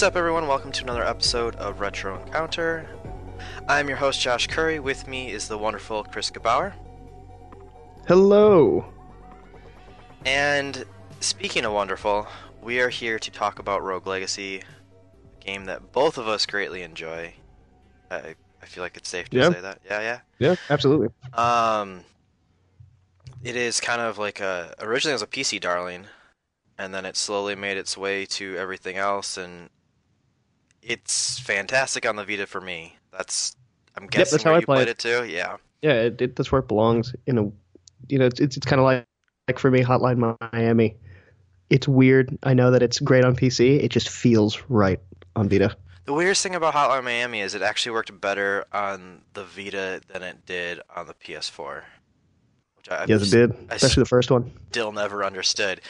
What's up, everyone? Welcome to another episode of Retro Encounter. I'm your host, Josh Curry. With me is the wonderful Chris Gebauer. Hello. And speaking of wonderful, we are here to talk about Rogue Legacy, a game that both of us greatly enjoy. I, I feel like it's safe to Yeah. say that. Yeah, yeah. Yeah, absolutely. Um, it is kind of like a originally it was a PC darling, and then it slowly made its way to everything else, and it's fantastic on the Vita for me. That's I'm guessing that's how I you play played it. it too. Yeah, Yeah, it, it, that's where it belongs. In a, you know, it's it's, it's kind of like like for me, Hotline Miami. It's weird. I know that it's great on PC. It just feels right on Vita. the weirdest thing about Hotline Miami is it actually worked better on the Vita than it did on the PS4, which I yes, it did, I especially the first one. still never understood.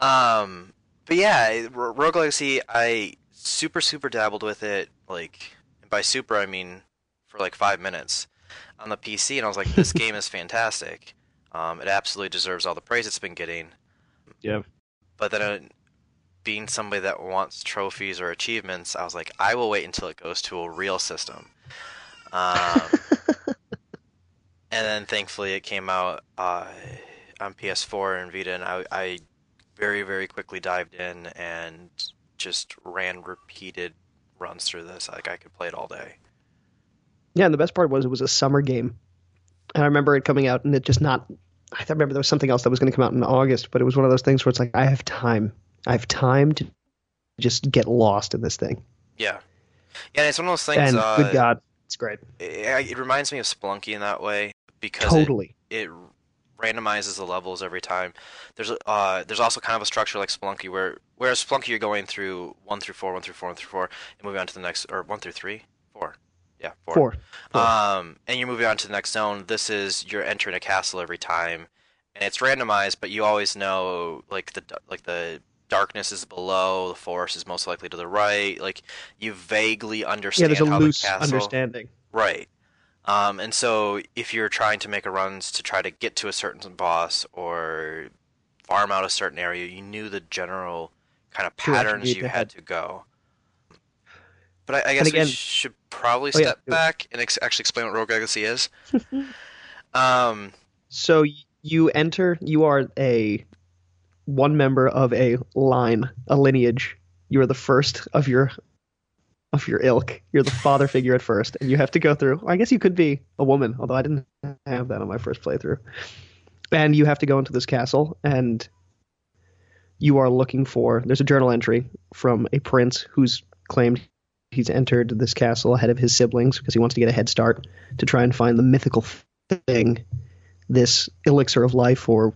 Um, but yeah, Rogue Legacy, I super super dabbled with it. Like and by super, I mean for like five minutes on the PC, and I was like, this game is fantastic. Um, it absolutely deserves all the praise it's been getting. Yeah. But then, uh, being somebody that wants trophies or achievements, I was like, I will wait until it goes to a real system. Um, and then thankfully it came out uh, on PS4 and Vita, and I, I very very quickly dived in and just ran repeated runs through this. Like I could play it all day. Yeah, and the best part was it was a summer game, and I remember it coming out, and it just not. I remember there was something else that was going to come out in August, but it was one of those things where it's like I have time. I have time to just get lost in this thing. Yeah, yeah. It's one of those things. and uh, good God, it's great. It, it reminds me of Spelunky in that way because it, Totally. it randomizes the levels every time. There's uh there's also kind of a structure like Spelunky where whereas Spelunky you're going through one through four, one through four, one through four, and moving on to the next or one through three, four, yeah, four. Four. Four. Um, and you're moving on to the next zone. This is you're entering a castle every time, and it's randomized, but you always know like the like the darkness is below, the forest is most likely to the right. Like you vaguely understand yeah, there's a how loose the castle. understanding. Right. Um, and so if you're trying to make a runs to try to get to a certain boss or farm out a certain area, you knew the general kind of patterns you had to go. But I, I guess again- we should probably Oh, yeah, step do back and ex- actually explain what Rogue Legacy is. um, So you enter. You are a one member of a line, a lineage. You are the first of your of your ilk. You're the father figure at first, and you have to go through. I guess you could be a woman, although I didn't have that on my first playthrough. And you have to go into this castle, and you are looking for. There's a journal entry from a prince who's claimed he's entered this castle ahead of his siblings because he wants to get a head start to try and find the mythical thing this elixir of life or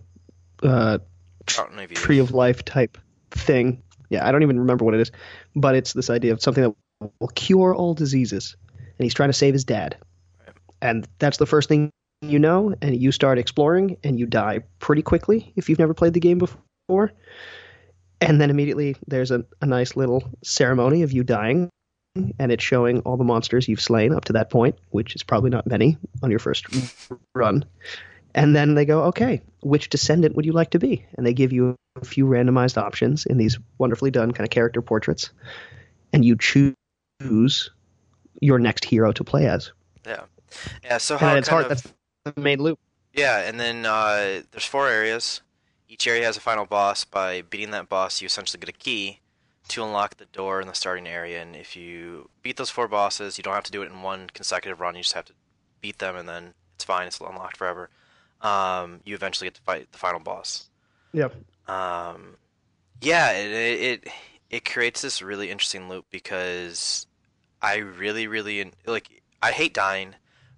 uh, Fountain of Youth. tree of life type thing. Yeah, I don't even remember what it is, but it's this idea of something that will cure all diseases, and he's trying to save his dad. And that's the first thing you know, and you start exploring, and you die pretty quickly if you've never played the game before. And then immediately there's a, a nice little ceremony of you dying, and it's showing all the monsters you've slain up to that point, which is probably not many on your first run. And then they go, okay, which descendant would you like to be? And they give you a few randomized options in these wonderfully done kind of character portraits. And you choose your next hero to play as. Yeah. Yeah. So how And it's hard. of- That's the main loop. Yeah, and then uh, there's four areas. Each area has a final boss. By beating that boss, you essentially get a key to unlock the door in the starting area. And if you beat those four bosses, you don't have to do it in one consecutive run. You just have to beat them, and then it's fine. It's unlocked forever. Um, you eventually get to fight the final boss. Yep. Um, yeah, it, it it it creates this really interesting loop because I really, really like. I hate dying,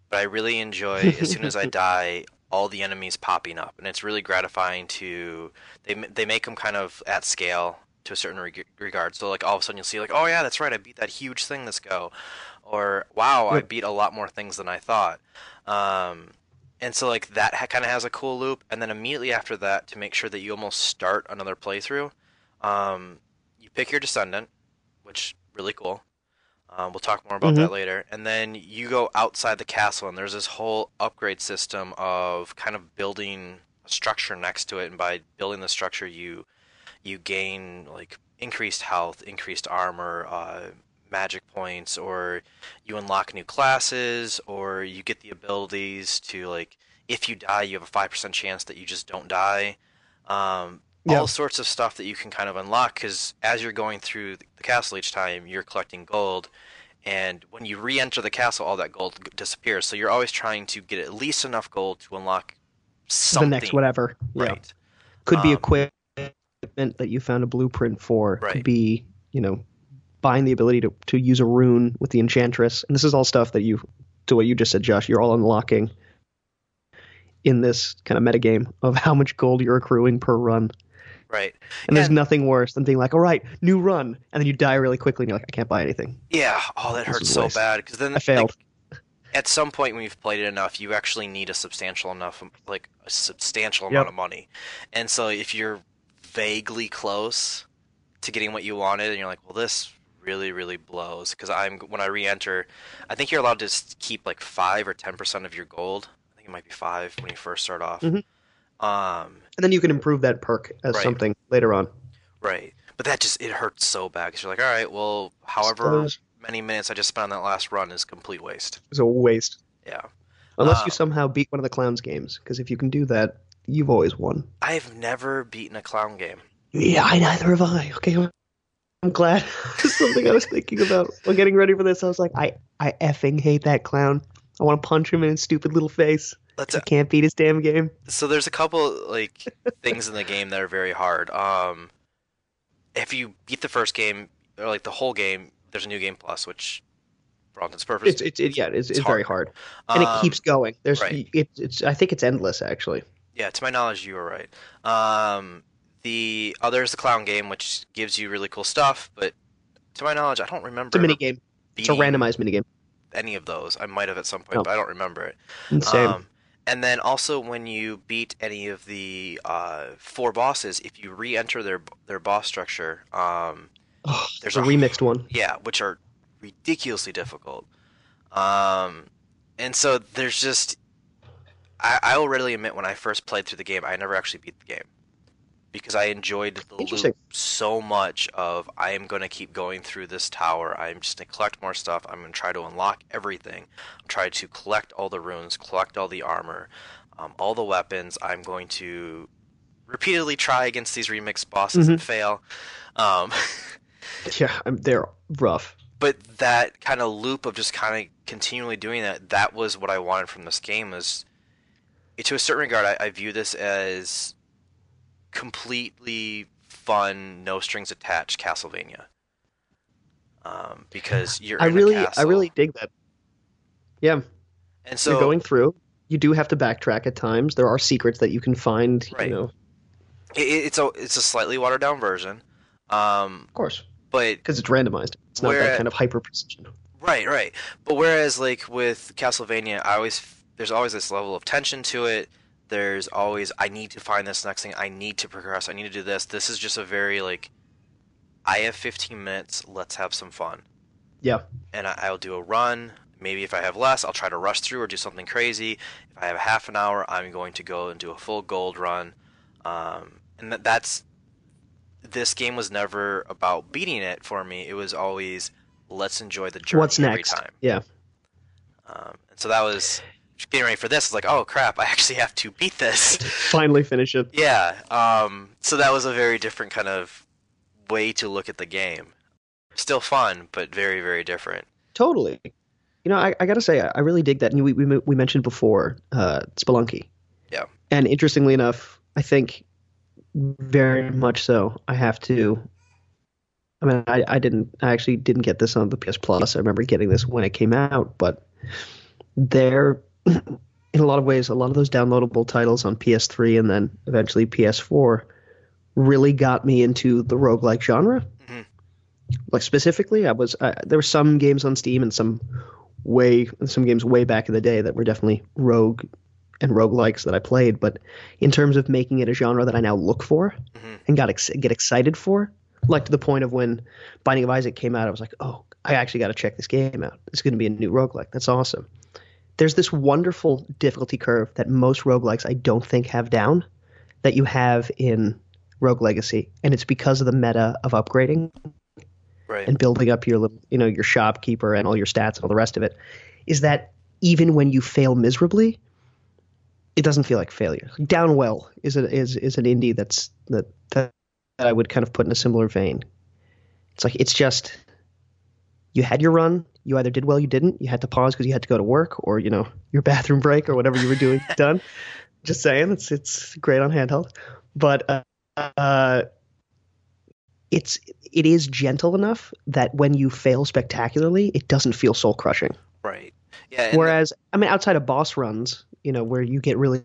but I really enjoy as soon as I die, all the enemies popping up, and it's really gratifying to. They they make them kind of at scale to a certain reg- regard. So like all of a sudden you'll see like, oh yeah, that's right, I beat that huge thing this go, or wow, I beat a lot more things than I thought. Um, and so like that ha- kind of has a cool loop, and then immediately after that, to make sure that you almost start another playthrough, um, pick your descendant, which really cool. Um, we'll talk more about that later, and then you go outside the castle, and there's this whole upgrade system of kind of building a structure next to it, and by building the structure, you you gain like increased health, increased armor, uh, magic points, or you unlock new classes, or you get the abilities to like if you die, you have a five percent chance that you just don't die. Um, Yeah. All sorts of stuff that you can kind of unlock because as you're going through the castle each time, you're collecting gold, and when you re-enter the castle, all that gold disappears. So you're always trying to get at least enough gold to unlock something. The next whatever. Yeah. Right. Could be Um, equipment that you found a blueprint for. Right. Could be, you know, buying the ability to, to use a rune with the enchantress. And this is all stuff that you, to what you just said, Josh, you're all unlocking in this kind of metagame of how much gold you're accruing per run. Right. And there's nothing worse than being like, all right, new run. And then you die really quickly and you're like, I can't buy anything. Yeah. Oh, that This hurts so waste. bad because then I failed. like, at some point when you've played it enough, you actually need a substantial enough, like a substantial Yep. amount of money. And so if you're vaguely close to getting what you wanted, and you're like, well, this really, really blows because I'm when I re-enter, I think you're allowed to keep like five or ten percent of your gold. I think it might be five when you first start off. Mhm. Um, and then you can improve that perk as Right. something later on. right. But that just it hurts so bad because you're like, all right, well, however many minutes I just spent on that last run is complete waste. It's a waste. Yeah. Unless Uh, you somehow beat one of the clowns games. Because if you can do that, you've always won. I've never beaten a clown game. Yeah, I neither have I. Okay, I'm- glad. Something I was thinking about while getting ready for this. I was like, I, I effing hate that clown. I want to punch him in his stupid little face. Let's I can't beat his damn game. so there's a couple like things in the game that are very hard. Um, if you beat the first game or like the whole game, there's a new game plus, which for all intents purposes, It's, it's it, yeah, it's, it's, It's very hard, and Um, it keeps going. There's right. it's it's I think it's endless actually. Yeah, to my knowledge, you were right. Um, the other is the clown game, which gives you really cool stuff, but to my knowledge, I don't remember It's a mini game. It's a randomized mini game. any of those. I might have at some point, but I don't remember it. Insane. Um, and then also when you beat any of the uh, four bosses, if you re-enter their their boss structure, um, oh, there's a- remixed one. yeah, which are ridiculously difficult. Um, and so there's just, I, I will readily admit when I first played through the game, I never actually beat the game because I enjoyed the loop so much. Of I am going to keep going through this tower. I'm just going to collect more stuff. I'm going to try to unlock everything. I'm Try to collect all the runes, collect all the armor, um, all the weapons. I'm going to repeatedly try against these remix bosses and fail. Um, Yeah, I'm, they're rough. but that kind of loop of just kind of continually doing that that was what i wanted from this game is to a certain regard i, I view this as completely fun no strings attached castlevania um, because you're I really I really dig that. Yeah, and so you're going through. You do have to backtrack at times. There are secrets that you can find. Right. You know, it, it's a it's a slightly watered down version um, of course, but because it's randomized. It's not that kind of hyper precision. Right, right. But whereas like with Castlevania, I always there's always this level of tension to it. There's always I need to find this next thing. I need to progress. I need to do this. This is just a very like I have 15 minutes. Let's have some fun. Yeah. And I, I'll do a run. Maybe if I have less, I'll try to rush through or do something crazy. If I have half an hour, I'm going to go and do a full gold run. Um, and that, that's this game was never about beating it for me. It was always let's enjoy the journey What's every next? time. Yeah. Um, and so that was getting ready for this. It's like, oh crap, I actually have to beat this. Finally finish it. yeah. Um, so that was a very different kind of way to look at the game. Still fun, but very, very different. Totally. You know, I, I got to say, I really dig that. And we, we, we mentioned before uh, Spelunky. Yeah. And interestingly enough, I think very much so. I have to. I mean, I, I didn't. I actually didn't get this on the PS Plus. I remember getting this when it came out, but there, in a lot of ways, a lot of those downloadable titles on PS3 and then eventually PS4 really got me into the roguelike genre. Mhm. Like specifically, I was I, there were some games on Steam and some way some games way back in the day that were definitely rogue and roguelikes that I played, but in terms of making it a genre that I now look for Mhm. and got ex- get excited for, like to the point of when Binding of Isaac came out, I was like, oh, I actually got to check this game out. It's going to be a new roguelike. That's awesome. There's this wonderful difficulty curve that most roguelikes I don't think have down that you have in Rogue Legacy, and it's because of the meta of upgrading Right. and building up your little, you know, your shopkeeper and all your stats and all the rest of it, is that even when you fail miserably, it doesn't feel like failure. Downwell is a, is is an indie that's that that I would kind of put in a similar vein. It's like it's just you had your run, you either did well, you didn't, you had to pause because you had to go to work or you know your bathroom break or whatever you were doing done. Just saying, it's it's great on handheld, but uh, uh, it's it is gentle enough that when you fail spectacularly, it doesn't feel soul crushing. Right. Yeah. Whereas, I mean, outside of boss runs, you know, where you get really,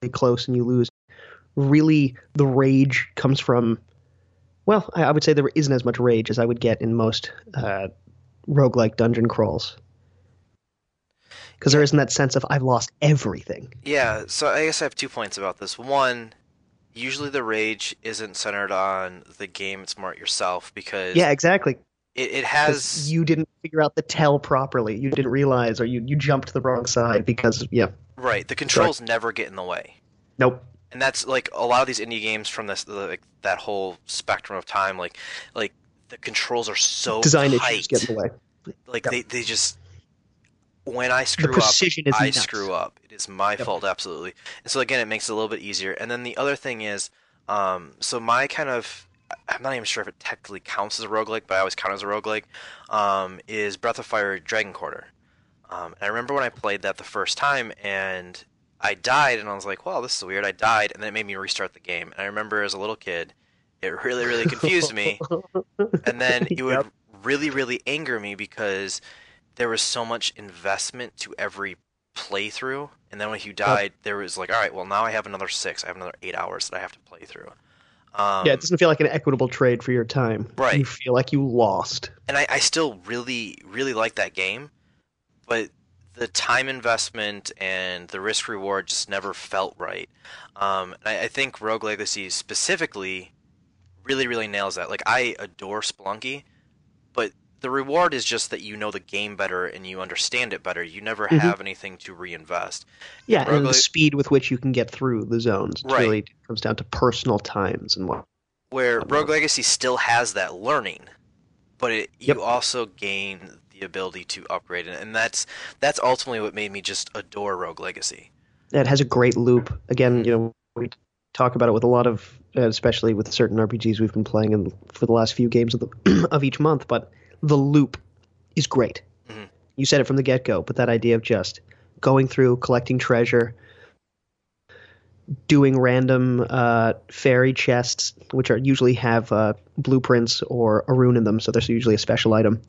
really close and you lose, really the rage comes from. Well, I, I would say there isn't as much rage as I would get in most uh, roguelike dungeon crawls. Because there isn't that sense of I've lost everything. Yeah, so I guess I have two points about this. One, usually the rage isn't centered on the game, it's more at yourself because Yeah, exactly. it, it has you didn't figure out the tell properly. You didn't realize, or you, you jumped to the wrong side because yeah, right, the controls never get in the way. nope. And that's like a lot of these indie games from this like that whole spectrum of time like like the controls are so Design tight. issues get in the way. Like Yep. they, they just when I screw up I nuts. screw up. It is my Yep. fault, absolutely. And so again, it makes it a little bit easier. And then the other thing is, um, so my kind of, I'm not even sure if it technically counts as a roguelike, but I always count it as a roguelike, um, is Breath of Fire Dragon Quarter. Um, and I remember when I played that the first time, and I died, and I was like, "Well, this is weird." I died, and then it made me restart the game. And I remember as a little kid, it really, really confused me and then it would Yep. really really anger me because there was so much investment to every playthrough and then when you died there was like all right well now i have another six i have another eight hours that i have to play through um, yeah, it doesn't feel like an equitable trade for your time. Right. You feel like you lost. and I, I still really really like that game but the time investment and the risk reward just never felt right um, I, I think rogue legacy specifically really really nails that like i adore spelunky but the reward is just that you know the game better and you understand it better you never Mhm. have anything to reinvest Yeah, and the speed with which you can get through the zones Right. really comes down to personal times and what. where Uh-huh. rogue legacy still has that learning but it, you Yep. also gain the ability to upgrade it and that's that's ultimately what made me just adore rogue legacy It has a great loop. Again, you know, we talk about it with a lot of, especially with certain RPGs we've been playing in, for the last few games of the of each month. But the loop is great. Mhm. You said it from the get go, but that idea of just going through, collecting treasure, doing random uh, fairy chests, which are usually have uh, blueprints or a rune in them, so there's usually a special item.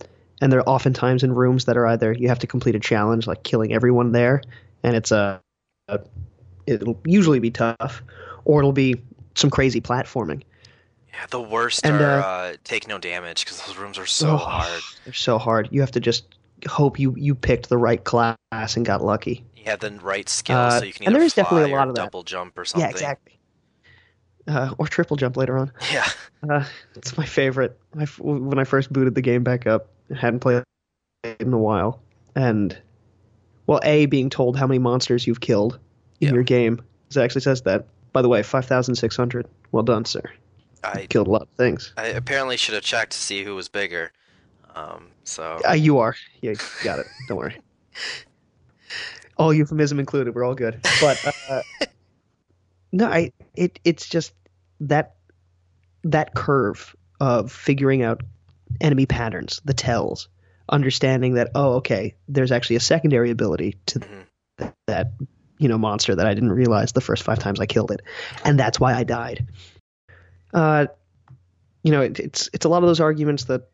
And they're oftentimes in rooms that are either you have to complete a challenge, like killing everyone there, and it's a, a it'll usually be tough, or it'll be some crazy platforming. yeah the worst And, are uh, uh, take no damage because those rooms are so Oh, hard They're so hard. You have to just hope you you picked the right class and got lucky. you have the right skills Uh, so you can and there is definitely a lot of that. double jump or something Yeah, exactly. Uh, or triple jump later on. yeah Uh, it's my favorite. I when I first booted the game back up, I hadn't played it in a while, and well, a being told how many monsters you've killed in Yeah. your game, it actually says that. By the way, five thousand six hundred. Well done, sir. I, Killed a lot of things. I apparently should have checked to see who was bigger um, so Uh, you are. Yeah, got it. Don't worry. All euphemism included. We're all good. But uh, no, I. It. It's just that that curve of figuring out enemy patterns, the tells, understanding that oh, okay, there's actually a secondary ability to Mhm. that, that you know monster that I didn't realize the first five times I killed it, and that's why I died. Uh, you know, it, it's it's a lot of those arguments that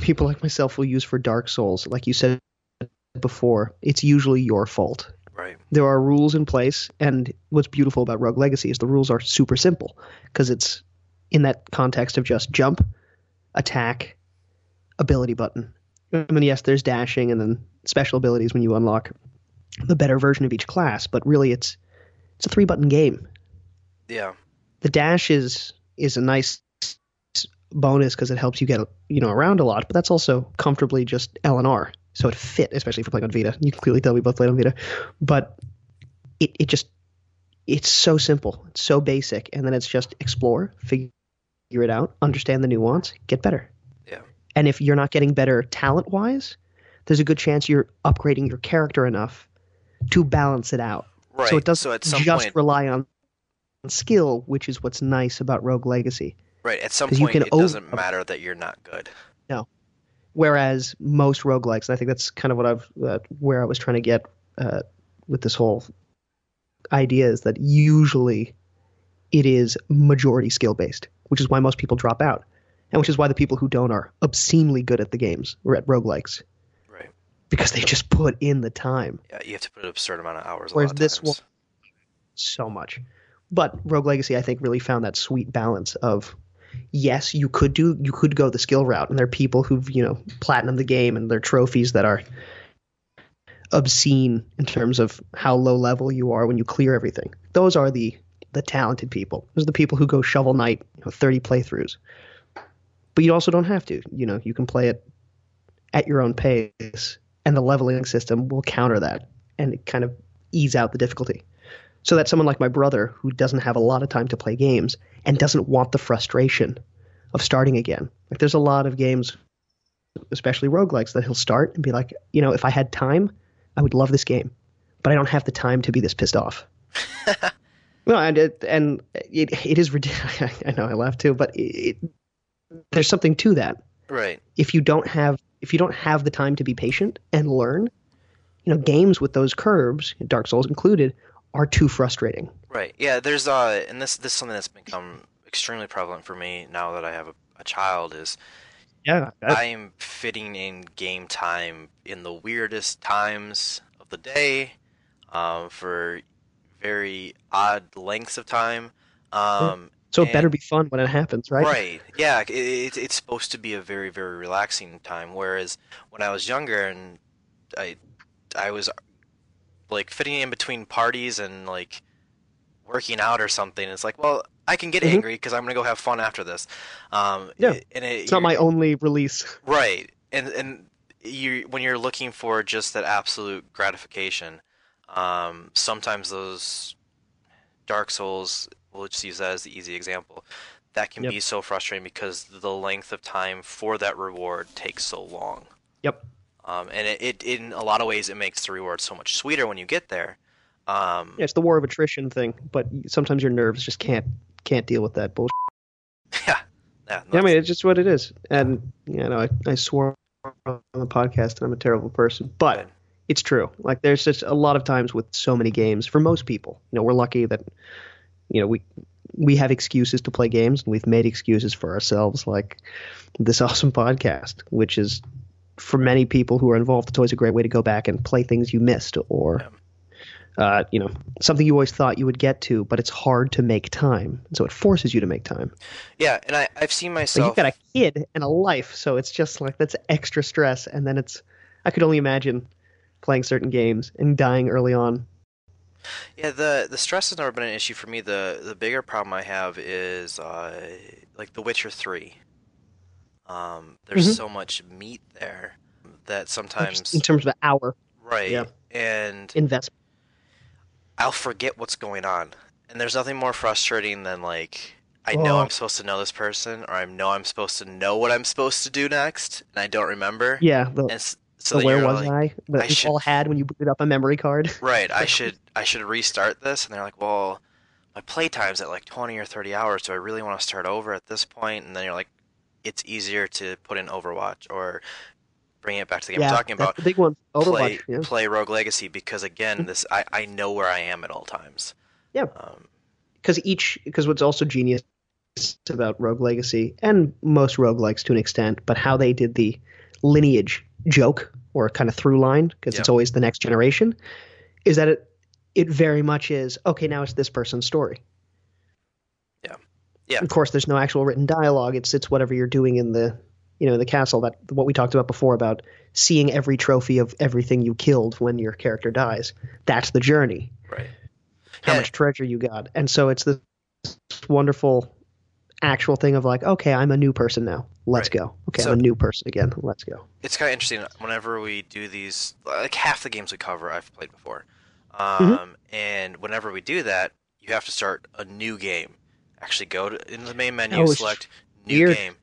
people like myself will use for Dark Souls. Like you said before, it's usually your fault. right There are rules in place, and what's beautiful about Rogue Legacy is the rules are super simple because it's in that context of just jump, attack, ability button. I mean, yes, there's dashing and then special abilities when you unlock the better version of each class, but really it's it's a three button game. yeah The dash is is a nice bonus because it helps you get you know around a lot, but that's also comfortably just L and R, so it fit, especially if you're playing on Vita. You can clearly tell we both played on Vita, but it it just it's so simple, it's so basic, and then it's just explore, figure it out, understand the nuance, get better. Yeah. And if you're not getting better talent wise, there's a good chance you're upgrading your character enough to balance it out. Right. So it doesn't so just point, rely on skill, which is what's nice about Rogue Legacy. right. At some point, can it doesn't matter that you're not good. No. Whereas most roguelikes, and I think that's kind of what I've uh, where I was trying to get uh, with this whole idea is that usually it is majority skill based, which is why most people drop out, and which is why the people who don't are obscenely good at the games or at roguelikes. Because they just put in the time Yeah. You have to put an absurd amount of hours. Whereas of this times. so much. But Rogue Legacy, I think, really found that sweet balance of yes, you could do you could go the skill route, and there are people who've you know platinum the game and their trophies that are obscene in terms of how low level you are when you clear everything. Those are the the talented people. Those are the people who go shovel knight, you know, thirty playthroughs. But you also don't have to. You know, you can play it at your own pace, and the leveling system will counter that and kind of ease out the difficulty. So that someone like my brother who doesn't have a lot of time to play games and doesn't want the frustration of starting again. Like there's a lot of games especially roguelikes that he'll start and be like you know if i had time i would love this game but i don't have the time to be this pissed off. No and it and it, it is ridiculous i know i laugh too but it, it, there's something to that. Right. if you don't have if you don't have the time to be patient and learn you know games with those curves dark souls included are too frustrating Right. Yeah. There's uh, and this this is something that's become extremely prevalent for me now that I have a, a child is yeah I am fitting in game time in the weirdest times of the day, um, for very odd lengths of time. Um, so it better be fun when it happens right Right. Yeah. It, it, it's supposed to be a very, very relaxing time. Whereas when I was younger and I, I was like fitting in between parties and like working out or something. It's like, well, I can get Mhm. angry because I'm gonna go have fun after this. Um, Yeah. And it, it's not my only release Right. And and you when you're looking for just that absolute gratification, um, sometimes those Dark Souls, we'll just use that as the easy example, that can Yep. be so frustrating because the length of time for that reward takes so long. yep Um, and it, it in a lot of ways it makes the reward so much sweeter when you get there. Um, yeah, it's the war of attrition thing but sometimes your nerves just can't can't deal with that bullshit yeah. Yeah, yeah, I mean it's just what it is and you know I, I swore on the podcast and I'm a terrible person but it's true. Like there's just a lot of times with so many games for most people. You know, we're lucky that you know we we have excuses to play games and we've made excuses for ourselves like this awesome podcast, which is for many people who are involved, it's always a great way to go back and play things you missed or uh, you know, something you always thought you would get to, but it's hard to make time. So it forces you to make time. yeah, and I, I've seen myself. you've got a kid and a life, so it's just like that's extra stress. And then it's, I could only imagine playing certain games and dying early on. Yeah, the the stress has never been an issue for me. The the bigger problem I have is uh, like The Witcher 3. Um, there's Mhm. so much meat there that sometimes just in terms of an hour right, yeah. and investment. I'll forget what's going on. And there's nothing more frustrating than like I know Oh. I'm supposed to know this person, or I know I'm supposed to know what I'm supposed to do next, and I don't remember. Yeah, the, And s- so where was like, I? That I we should- all had when you booted up a memory card. Right, I should I should restart this, and they're like, well, my playtime's at like 20 or 30 hours. Do I really want to start over at this point? And then you're like, it's easier to put in Overwatch or bring it back to the game yeah, I'm talking about. the big one. Play Overwatch. Yeah. play Rogue Legacy because again, this I, I know where I am at all times. Yeah. Um, because each because what's also genius about Rogue Legacy and most roguelikes to an extent, but how they did the lineage joke or kind of through line because it's always the next generation, is that it it very much is okay. Now it's this person's story. Yeah. Yeah. Of course, there's no actual written dialogue. It's it's whatever you're doing in the you know the castle that what we talked about before about seeing every trophy of everything you killed when your character dies. That's the journey right. how Yeah. much treasure you got. And so it's this wonderful actual thing of like, okay, I'm a new person now. Let's Right. go. Okay, So- I'm a new person again. Let's go. it's kind of interesting whenever we do these like half the games we cover i've played before Mm-hmm. um, and whenever we do that you have to start a new game. Actually, go to into the main menu, Oh, select new weird. game,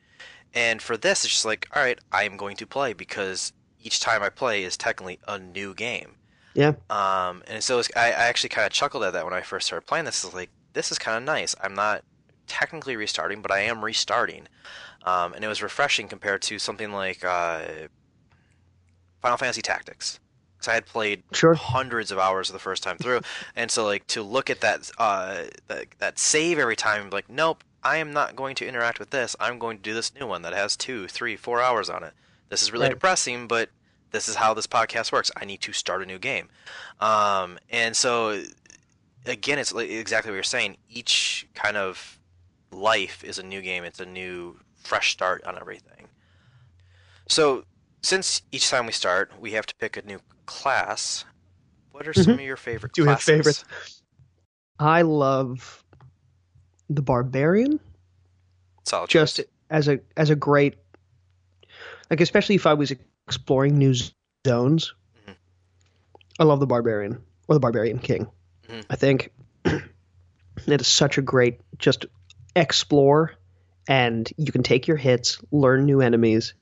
and for this, it's just like, all right, I am going to play because each time I play is technically a new game. Yeah. Um, and so it's, I, I actually kind of chuckled at that when I first started playing this. Is like, this is kind of nice. I'm not technically restarting, but I am restarting. Um, and it was refreshing compared to something like uh, Final Fantasy Tactics. Because I had played Sure. hundreds of hours the first time through, and so like to look at that uh, that, that save every time, like, nope, I am not going to interact with this. I'm going to do this new one that has two, three, four hours on it. This is really Right. depressing, but this is how this podcast works. I need to start a new game, um, and so again, it's like exactly what you're saying. Each kind of life is a new game. It's a new, fresh start on everything. So, since each time we start, we have to pick a new class. What are some of your favorite Mm-hmm. Do we have favorites? I love the barbarian Solid just choice. as a as a great like especially if I was exploring new zones. Mhm. I love the barbarian or the barbarian king. Mhm. I think it is such a great just explore and you can take your hits, learn new enemies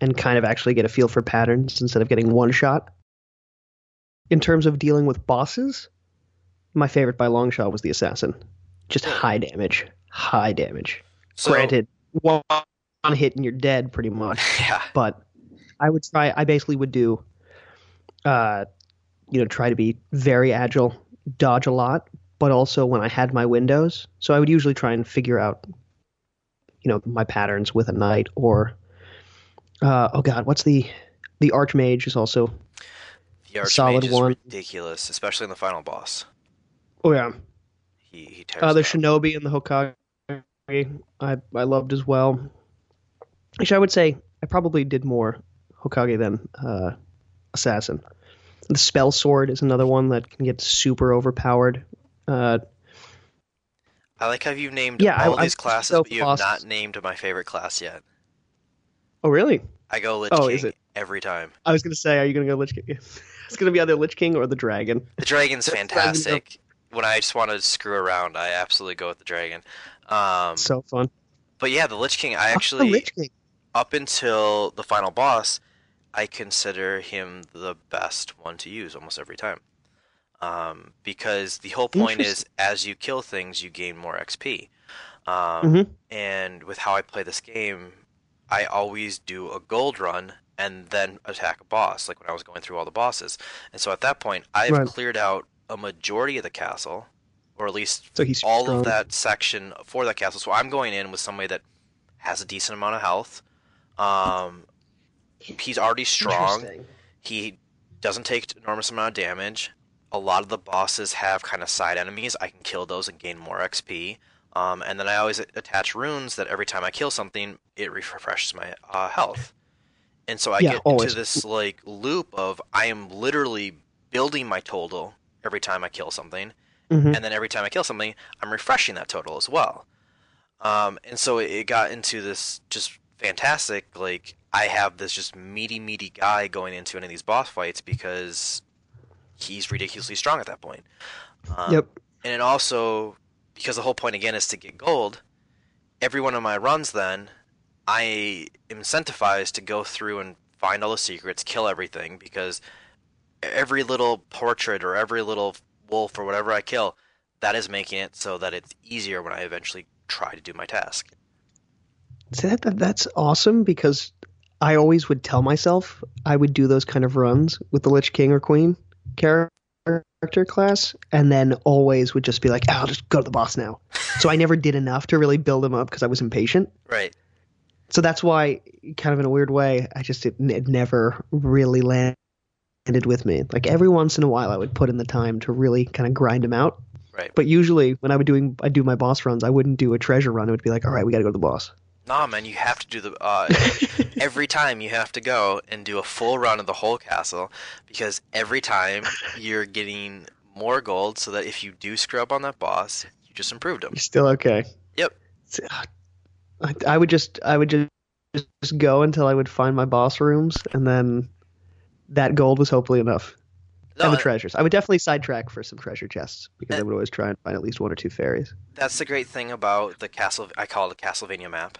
and kind of actually get a feel for patterns instead of getting one shot. In terms of dealing with bosses, my favorite by long shot was the assassin. Just high damage, high damage. So, Granted, one hit and you're dead pretty much. yeah, But I would try. I basically would do, uh, you know, try to be very agile, dodge a lot, but also when I had my windows. So I would usually try and figure out, you know, my patterns with a knight or, uh, oh god, what's the, the archmage is also. the Archmage solid is one. ridiculous, especially in the final boss. Oh yeah, He he tears uh, the shinobi and the hokage. I I loved as well. Actually, I would say I probably did more Hokage than uh, Assassin. The spell sword is another one that can get super overpowered. Uh, I like how you've named Yeah, I- all I'm these classes, so but you have not named my favorite class yet. oh, really? I go Lich Oh, King is it? every time. I was gonna say, are you gonna go Lich King? it's gonna be either Lich King or the Dragon. The dragon's fantastic. When I just want to screw around, I absolutely go with the dragon. Um, So fun. but yeah, the Lich King. I actually King. up until the final boss, I consider him the best one to use almost every time. Um, because the whole point is, as you kill things, you gain more XP. Um, Mhm. And with how I play this game, I always do a gold run and then attack a boss, like when I was going through all the bosses. And so at that point, I've Right. cleared out a majority of the castle, or at least So all strong. of that section for that castle. So I'm going in with somebody that has a decent amount of health. Um, he's already strong. He doesn't take enormous amount of damage. A lot of the bosses have kind of side enemies. I can kill those and gain more XP. Um, and then I always attach runes that every time I kill something, it refreshes my uh, health. And so I Yeah, get always. into this like loop of I am literally building my total every time I kill something, Mhm. and then every time I kill something, I'm refreshing that total as well. Um, and so it got into this just fantastic. Like I have this just meaty, meaty guy going into any of these boss fights because he's ridiculously strong at that point. Um, Yep. And it also because the whole point again is to get gold. Every one of my runs, then I am incentivized to go through and find all the secrets, kill everything because every little portrait or every little wolf or whatever I kill, that is making it so that it's easier when I eventually try to do my task. See, that, that that's awesome because I always would tell myself I would do those kind of runs with the Lich King or Queen character class, and then always would just be like, "Ah, "I'll just go to the boss now." So I never did enough to really build him up because I was impatient. Right. So that's why, kind of in a weird way, I just it, it never really landed with me. Like every once in a while, I would put in the time to really kind of grind him out. Right. But usually, when I would doing I do my boss runs, I wouldn't do a treasure run. It would be like, "All right, we got to go to the boss." Nah, man, you have to do the uh, every time you have to go and do a full run of the whole castle because every time you're getting more gold, so that if you do screw up on that boss, you just improved him. You're still okay. Yep. I, I would just I would just just go until I would find my boss rooms, and then that gold was hopefully enough. No, and the uh, treasures. I would definitely sidetrack for some treasure chests because I Uh, would always try and find at least one or two fairies. that's the great thing about the castle. I call it a Castlevania map.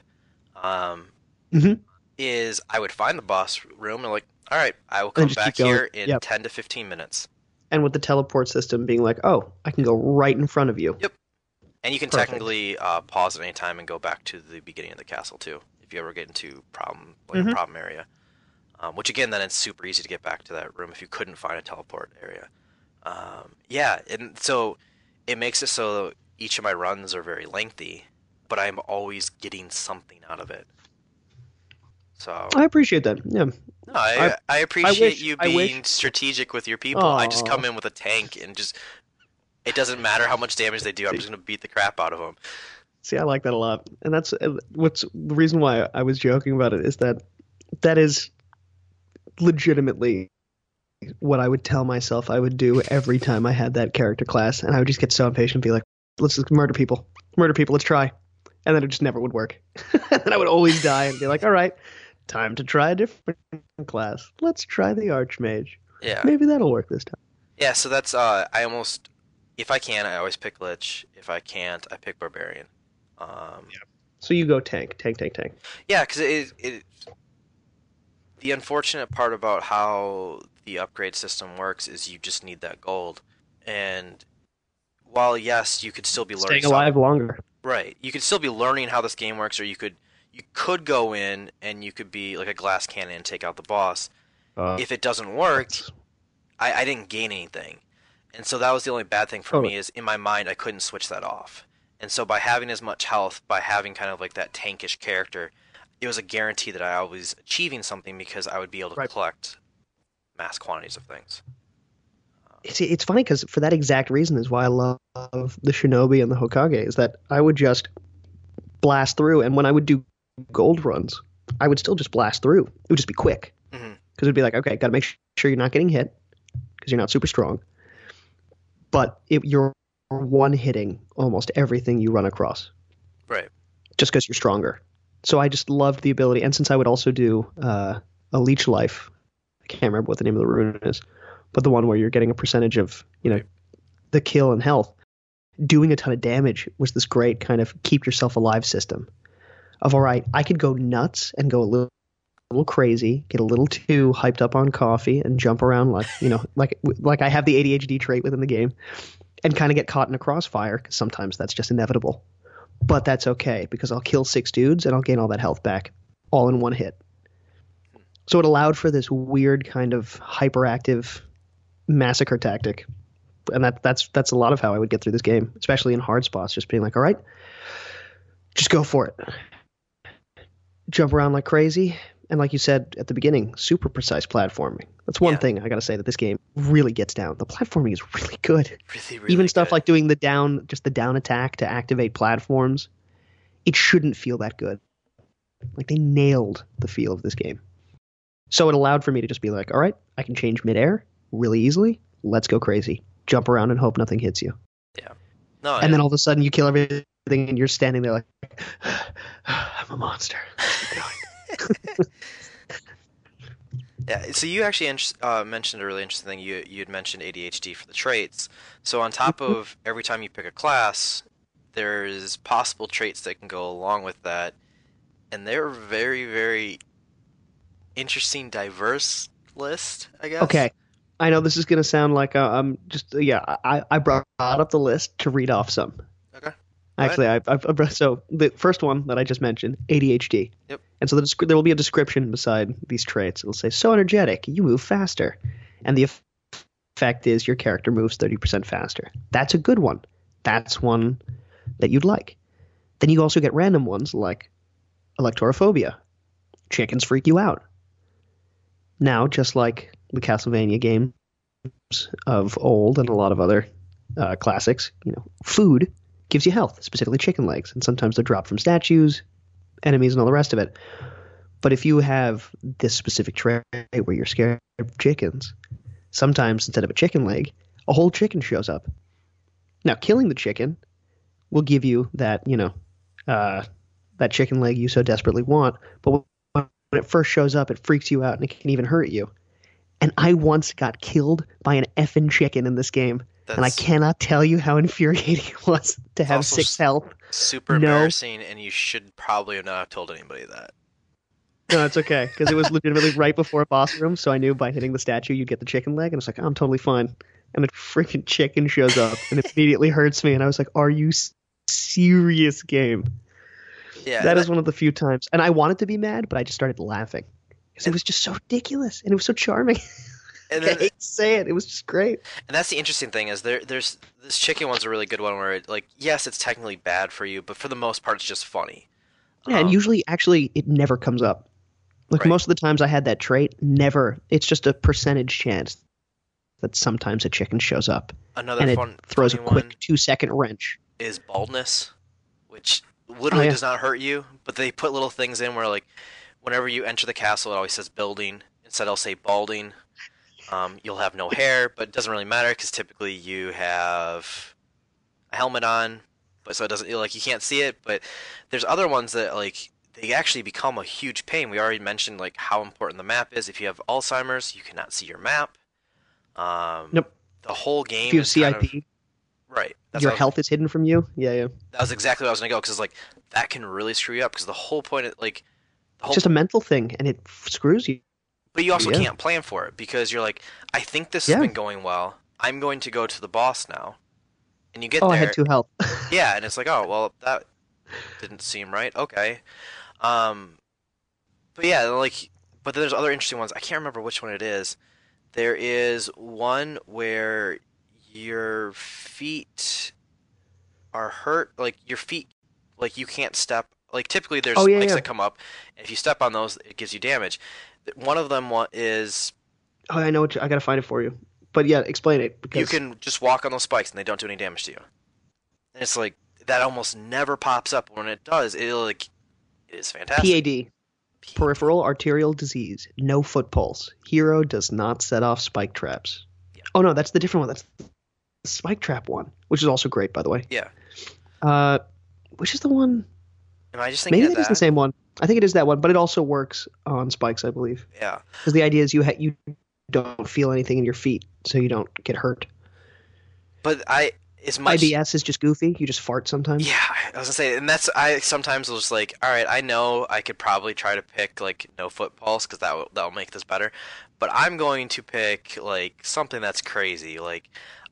Um, Mhm. is I would find the boss room and like, all right, I will come back here in Yep. ten to fifteen minutes. And with the teleport system being like, oh, I can go right in front of you. Yep. And you can Perfect. technically uh, pause at any time and go back to the beginning of the castle too, if you ever get into problem like Mhm. a problem area. Um, which again, then it's super easy to get back to that room if you couldn't find a teleport area. Um, yeah, and so it makes it so each of my runs are very lengthy, but I'm always getting something out of it. So I appreciate that. Yeah. no, I, I- I, appreciate wish- you being strategic with your people. I just come in with a tank and just it doesn't matter how much damage they do. I'm just gonna beat the crap out of them. See, I like that a lot, and that's uh, what's the reason why I was joking about it is that that is legitimately what I would tell myself I would do every time I had that character class, and I would just get so impatient and be like, "Let's just murder people, murder people, let's try," and then it just never would work, and then I would always die and be like, "All right, time to try a different class. Let's try the Archmage. Yeah, Maybe that'll work this time." yeah. So that's uh, I almost if I can, I always pick Lich. If I can't, I pick Barbarian. Um, yeah. So you go tank, tank, tank, tank. Yeah, because it, it the unfortunate part about how the upgrade system works is you just need that gold, and while yes, you could still be learning Staying alive longer. Right, you could still be learning how this game works, or you could you could go in and you could be like a glass cannon and take out the boss. Uh, If it doesn't work, I, I didn't gain anything, and so that was the only bad thing for Oh. me is in my mind I couldn't switch that off, and so by having as much health, by having kind of like that tankish character, it was a guarantee that I was achieving something because I would be able to Right. collect mass quantities of things. It's it's funny because for that exact reason is why I love the Shinobi and the Hokage is that I would just blast through, and when I would do gold runs, I would still just blast through. It would just be quick because Mhm. it'd be like, okay, got to make sure you're not getting hit because you're not super strong, but it, you're one hitting almost everything you run across Right. just because you're stronger. So I just loved the ability, and since I would also do uh, a leech life, I can't remember what the name of the rune is, but the one where you're getting a percentage of you know the kill and health, doing a ton of damage was this great kind of keep yourself alive system. Of all right, I could go nuts and go a little, little crazy, get a little too hyped up on coffee, and jump around like you know like like I have the ADHD trait within the game, and kind of get caught in a crossfire because sometimes that's just inevitable but that's okay because I'll kill six dudes and I'll gain all that health back all in one hit. So it allowed for this weird kind of hyperactive massacre tactic. And that that's that's a lot of how I would get through this game, especially in hard spots, just being like, all right, just go for it. Jump around like crazy. And like you said at the beginning, super precise platforming. That's one Yeah. thing I gotta say that this game really gets down. The platforming is really good Really, really even stuff good. like doing the down just the down attack to activate platforms it shouldn't feel that good like they nailed the feel of this game so it allowed for me to just be like all right i can change midair really easily let's go crazy jump around and hope nothing hits you Yeah. no, and then all of a sudden you kill everything and you're standing there like i'm a monster Yeah, so you actually uh, mentioned a really interesting thing. You you had mentioned ADHD for the traits. So on top Mm-hmm. of every time you pick a class, there's possible traits that can go along with that, and they're very very interesting, diverse list. I guess. okay i know this is going to sound like uh, i'm just yeah I, I brought up the list to read off some Okay. Actually, I've, I've, I've so the first one that I just mentioned, ADHD. Yep. And so the, there will be a description beside these traits. It'll say, "So energetic, you move faster," and the eff- effect is your character moves thirty percent faster. That's a good one. That's one that you'd like. Then you also get random ones like alektorophobia. Chickens freak you out. Now, just like the Castlevania games of old and a lot of other uh, classics, you know, food gives you health, specifically chicken legs, and sometimes they're dropped from statues, enemies, and all the rest of it. But if you have this specific trait where you're scared of chickens, sometimes instead of a chicken leg, a whole chicken shows up. Now, killing the chicken will give you that, you know, uh, that chicken leg you so desperately want, but when it first shows up, it freaks you out and it can even hurt you. And I once got killed by an effing chicken in this game. That's And I cannot tell you how infuriating it was to have six health. super No. embarrassing, and you should probably not have told anybody that. No, it's okay because it was legitimately right before a boss room, so I knew by hitting the statue you'd get the chicken leg, and it's like oh, I'm totally fine. And a freaking chicken shows up and it immediately hurts me, and I was like, "Are you serious, game?" Yeah, that and is one of the few times, and I wanted to be mad, but I just started laughing because it was just so ridiculous and it was so charming. and I hate to say it, it was just great. and that's the interesting thing is there. There's this chicken one's a really good one where it, like yes, it's technically bad for you, but for the most part, it's just funny. Yeah, and Um, usually, actually, it never comes up. Like Right. most of the times I had that trait, never. It's just a percentage chance that sometimes a chicken shows up another and it throws a quick two second wrench. is baldness, which literally Oh, yeah. does not hurt you, but they put little things in where like whenever you enter the castle, it always says building. Instead, I'll say balding. Um, you'll have no hair, but it doesn't really matter because typically you have a helmet on, but so it doesn't like you can't see it. But there's other ones that like they actually become a huge pain. We already mentioned like how important the map is. If you have Alzheimer's, you cannot see your map. Um, Nope. The whole game If you have CIP, of- right. That's your I was- health is hidden from you. Yeah, yeah. that was exactly what I was gonna go because like that can really screw you up because the whole point of like It's just a mental thing, and it screws you. but you also yeah. can't plan for it because you're like I think this Yeah. has been going well I'm going to go to the boss now and you get Oh, I had two health. yeah and it's like oh well that didn't seem right okay um but yeah like but then there's other interesting ones I can't remember which one it is there is one where your feet are hurt like your feet like you can't step like typically there's Oh, yeah, spikes yeah. that come up if you step on those it gives you damage one of them is oh, I know. What you, I gotta find it for you. But yeah, explain it because you can just walk on those spikes and they don't do any damage to you and it's like that almost never pops up when it does it like it is fantastic PAD, peripheral arterial disease, no foot pulse. Hero does not set off spike traps. Yeah. Oh no, that's the different one. That's the spike trap one, which is also great, by the way. Yeah. Uh, which is the one? Am I just thinking Maybe it is the same one. I think it is that one, but it also works on spikes, I believe. yeah Because the idea is you ha- you don't feel anything in your feet, so you don't get hurt. but I as much IBS is just goofy. You just fart sometimes. Yeah, I was gonna say, and that's I sometimes was just like, all right, I know I could probably try to pick like no foot pulse because that will that'll make this better, but I'm going to pick like something that's crazy, like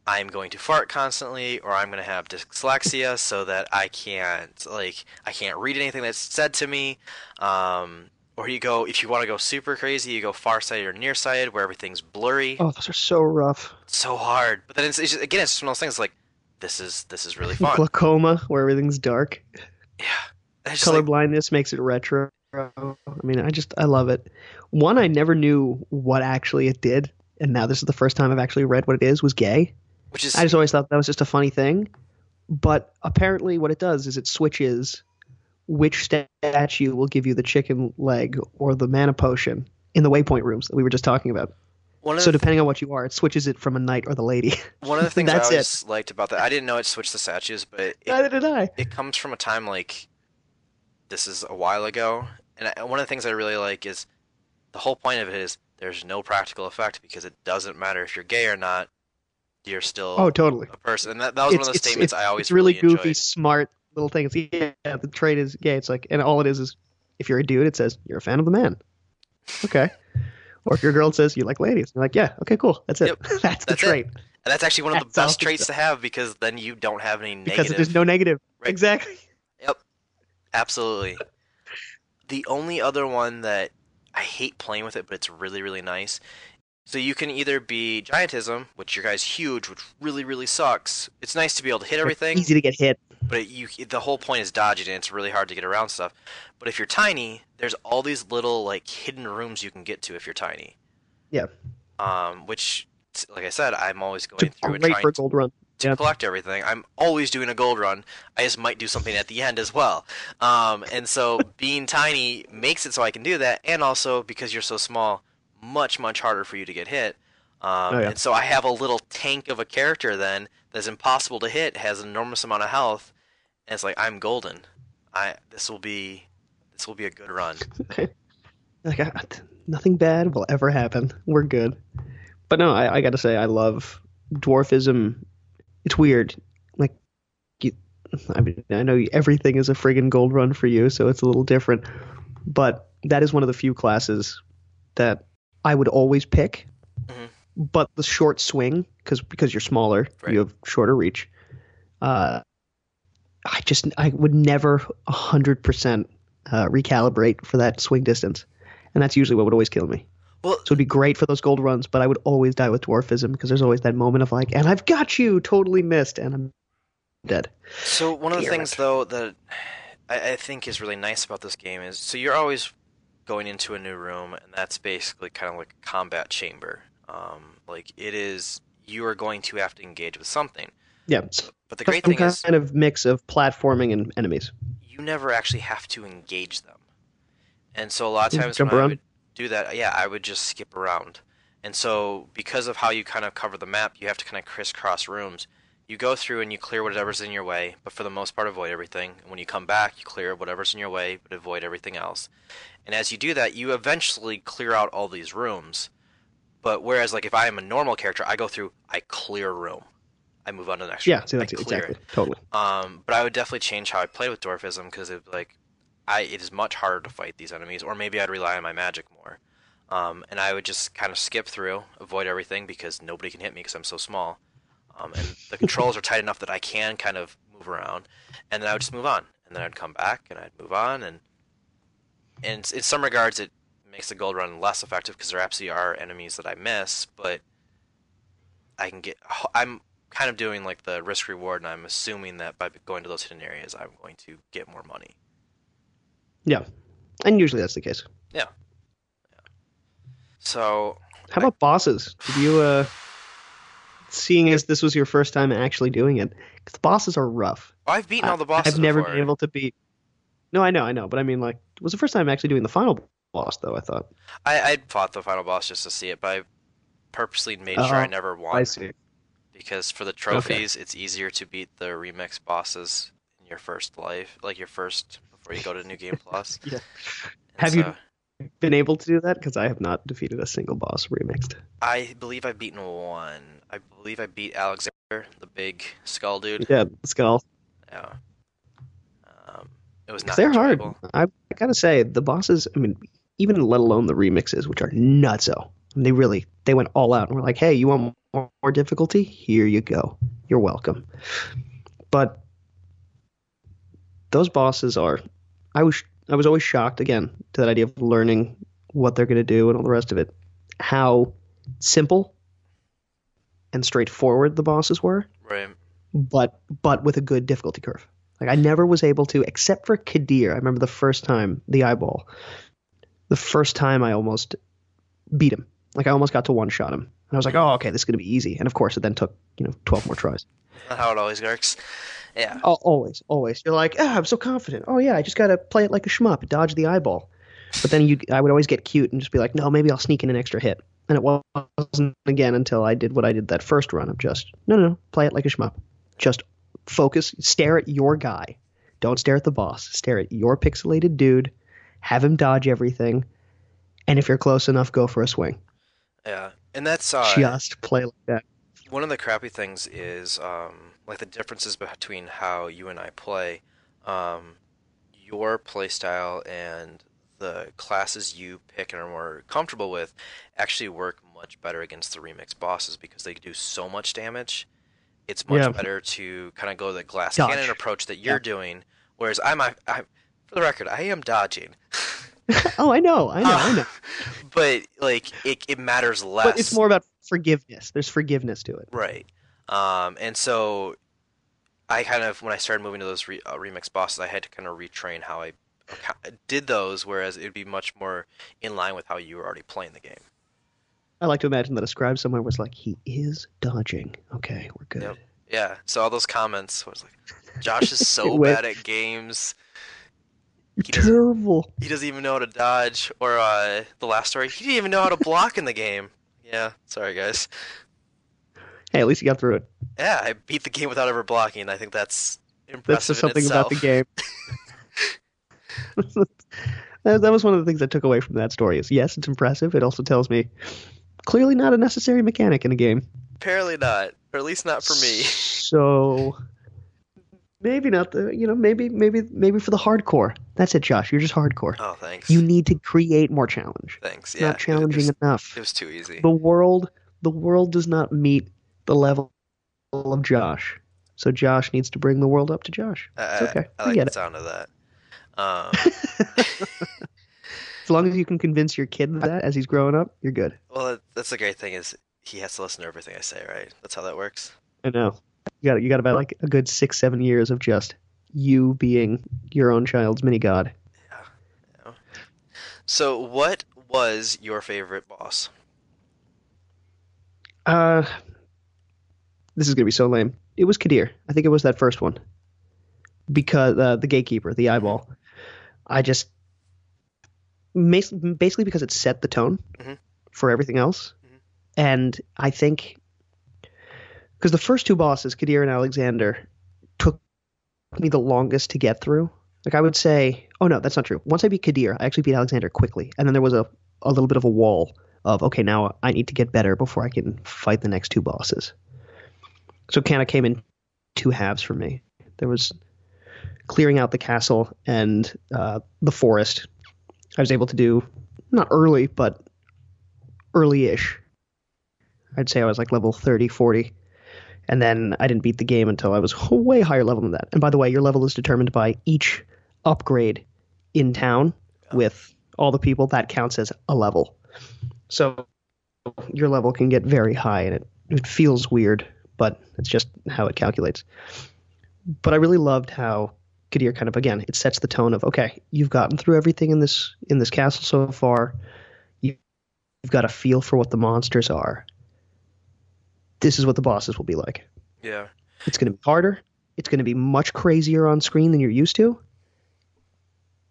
I'm going to fart constantly, or I'm gonna have dyslexia so that I can't like I can't read anything that's said to me, um, or you go if you want to go super crazy, you go farsighted or nearsighted where everything's blurry. Oh, those are so rough. So hard, but then it's, it's just, again, it's just one of those things like this is this is really fun. Glaucoma, where everything's dark. yeah, color like, blindness makes it retro. I mean, I just I love it. One I never knew what actually it did, and now this is the first time I've actually read what it is. Was gay. Which is I just always thought that was just a funny thing, but apparently what it does is it switches which statue will give you the chicken leg or the mana potion in the waypoint rooms that we were just talking about. So depending on what you are, it switches it from a knight or the lady. One of the things I That's it. always liked about that, I didn't know it switched the statues, but it, Neither did I. it comes from a time like this is a while ago, and I, one of the things I really like is the whole point of it is there's no practical effect because it doesn't matter if you're gay or not, you're still Oh, totally. a person, and that, that was one of the statements I always it's really, goofy, enjoyed. smart little thing. It's, yeah, the trait is gay. It's like, and all it is is if you're a dude, it says you're a fan of the man. Okay. or if you're girl, says you like ladies. You're like, yeah, okay, cool. That's it. Yep. That's the That's it. trait And that's actually one of the That's all best it traits to have because then you don't have any because there's no negative. Right. Exactly. Yep. Absolutely. The only other one that I hate playing with it, but it's really, really nice. So you can either be Giantism, which your guy's huge, which really, really sucks. It's nice to be able to hit everything, Easy to get hit. but it, you the whole point is dodging, and it's really hard to get around stuff. But if you're tiny, there's all these little like hidden rooms you can get to if you're tiny. Yeah. Um, which, like I said, I'm always going It's through and trying for a gold run. to Yeah. collect everything. I'm always doing a gold run. I just might do something at the end as well. Um, and so being tiny makes it so I can do that, and also because you're so small, much much harder for you to get hit. Um, Oh, yeah. And so I have a little tank of a character then that's impossible to hit, has an enormous amount of health, and it's like I'm golden. I this will be this will be a good run. like I, nothing bad will ever happen. We're good. But no, I, I got to say I love dwarfism. It's weird. Like you, I mean, I know everything is a friggin' gold run for you, so it's a little different. But that is one of the few classes that I would always pick. Mhm. But the short swing, because because you're smaller, Right. you have shorter reach. Uh, I just I would never hundred percent uh, recalibrate for that swing distance, and that's usually what would always kill me. Well, So it'd be great for those gold runs, but I would always die with dwarfism because there's always that moment of like, and I've got you, totally missed, and I'm dead. So one of the Damn things it. though that I, I think is really nice about this game is so you're always going into a new room and that's basically kind of like a combat chamber. Um, like it is you are going to have to engage with something. Yeah, so But the great some thing is kind of mix of platforming and enemies. you never actually have to engage them. And so a lot of times jump when I would do that, yeah, I would just skip around. And so because of how you kind of cover the map, you have to kind of crisscross rooms. You go through and you clear whatever's in your way, but for the most part avoid everything. And when you come back, you clear whatever's in your way, but avoid everything else. And as you do that, you eventually clear out all these rooms. But whereas like if I am a normal character, I go through, I clear a room. I move on to the next Yeah, room. so I that's it. exactly totally. Um, but I would definitely change how I play with dwarfism because it like, I it is much harder to fight these enemies, or maybe I'd rely on my magic more. Um, and I would just kind of skip through, avoid everything because nobody can hit me because I'm so small. Um, and the controls are tight enough that I can kind of move around, and then I would just move on, and then I'd come back and I'd move on, and and in some regards it makes the gold run less effective because there absolutely are enemies that I miss, but I can get. I'm kind of doing like the risk reward, and I'm assuming that by going to those hidden areas, I'm going to get more money. Yeah, and usually that's the case. Yeah. So How about bosses? Did you, uh, seeing as this was your first time actually doing it, because the bosses are rough. I've beaten all the bosses. I've never before. been able to beat. No, I know, I know, but I mean, like, it was the first time actually doing the final boss, though. I thought. I I fought the final boss just to see it, but I purposely made sure I Oh, never won I see. because for the trophies, it's easier to beat the remix bosses in your first life, like your first before you go to New Game Plus. Yeah. And Have you- so Been able to do that because I have not defeated a single boss remixed. I believe I've beaten one. I believe I beat Alexander, the big skull dude. Yeah, skull. Yeah. Um, it was not they're hard. I, I gotta say, the bosses. I mean, even let alone the remixes, which are nutso. And they really they went all out and were like, "Hey, you want more, more difficulty? Here you go. You're welcome." But those bosses are. I was I was always shocked again to that idea of learning what they're gonna do and all the rest of it. How simple and straightforward the bosses were Right. but but with a good difficulty curve. Like I never was able to, except for Kadir. I remember the first time the eyeball. The first time I almost beat him. Like I almost got to one shot him, and I was like, "Oh, okay, this is gonna be easy." And of course, it then took you know twelve more tries. Not how it always works. Yeah. Oh, always, always. You're like, "Ah, I'm so confident." Oh yeah, I just gotta play it like a shmup, dodge the eyeball. But then you, I would always get cute and just be like, "No, maybe I'll sneak in an extra hit." And it wasn't again until I did what I did that first run of just, no, no, no, play it like a shmup. Just focus, stare at your guy. Don't stare at the boss. Stare at your pixelated dude. Have him dodge everything. And if you're close enough, go for a swing. Yeah. And that's uh, Just play like that. One of the crappy things is um, like the differences between how you and I play. Um, your playstyle and the classes you pick and are more comfortable with actually work much better against the remix bosses because they do so much damage. It's much Yeah. better to kind of go the glass Dodge. cannon approach that you're Yeah. doing, whereas I'm, I, for the record, I am dodging. oh, I know, I know, I know. but like it, it matters less. But it's more about forgiveness. There's forgiveness to it. Right. Um, and so I kind of, when I started moving to those re- uh, remix bosses, I had to kind of retrain how I did those, whereas it'd be much more in line with how you were already playing the game. I like to imagine that a scribe somewhere was like, he is dodging. Okay, we're good. Yep. Yeah. So all those comments was like, Josh is so bad at games. He terrible. He doesn't even know how to dodge. Or uh, the last story, he didn't even know how to block in the game. Yeah. Sorry, guys. Hey, at least you got through it. Yeah, I beat the game without ever blocking. I think that's That's impressive just something in about the game. that, that was one of the things I took away from that story. Is yes, it's impressive. It also tells me clearly not a necessary mechanic in a game. Apparently not, or at least not for me. So maybe not the you know maybe maybe maybe for the hardcore. That's it, Josh. You're just hardcore. Oh, thanks. You need to create more challenge. thanks. Yeah, not challenging It was, enough. it was too easy. The world the world does not meet the level of Josh. So Josh needs to bring the world up to Josh. I, It's uh, okay. I, I like get the it. sound of that. Um, As long as you can convince your kid that as he's growing up, you're good. well, that's the great thing is he has to listen to everything I say, right? That's how that works. I know. You got you got about like a good six seven years of just you being your own child's mini god. Yeah. So, what was your favorite boss? Uh, this is gonna be so lame. It was Kadir. I think it was that first one because uh, the gatekeeper, the eyeball. I just basically because it set the tone Mhm. for everything else, Mhm. and I think because the first two bosses, Kadir and Alexander, took me the longest to get through. Like I would say, oh no, that's not true. Once I beat Kadir, I actually beat Alexander quickly, and then there was a a little bit of a wall of okay, now I need to get better before I can fight the next two bosses. So of came in two halves for me. There was clearing out the castle and uh, the forest. I was able to do not early, but early-ish. I'd say I was like level 30, 40. And then I didn't beat the game until I was way higher level than that. And by the way, your level is determined by each upgrade in town with all the people. That counts as a level. So your level can get very high and it, it feels weird, but it's just how it calculates. But I really loved how Kadir kind of again it sets the tone of okay, you've gotten through everything in this in this castle so far. You, you've got a feel for what the monsters are. This is what the bosses will be like. Yeah. It's going to be harder. It's going to be much crazier on screen than you're used to.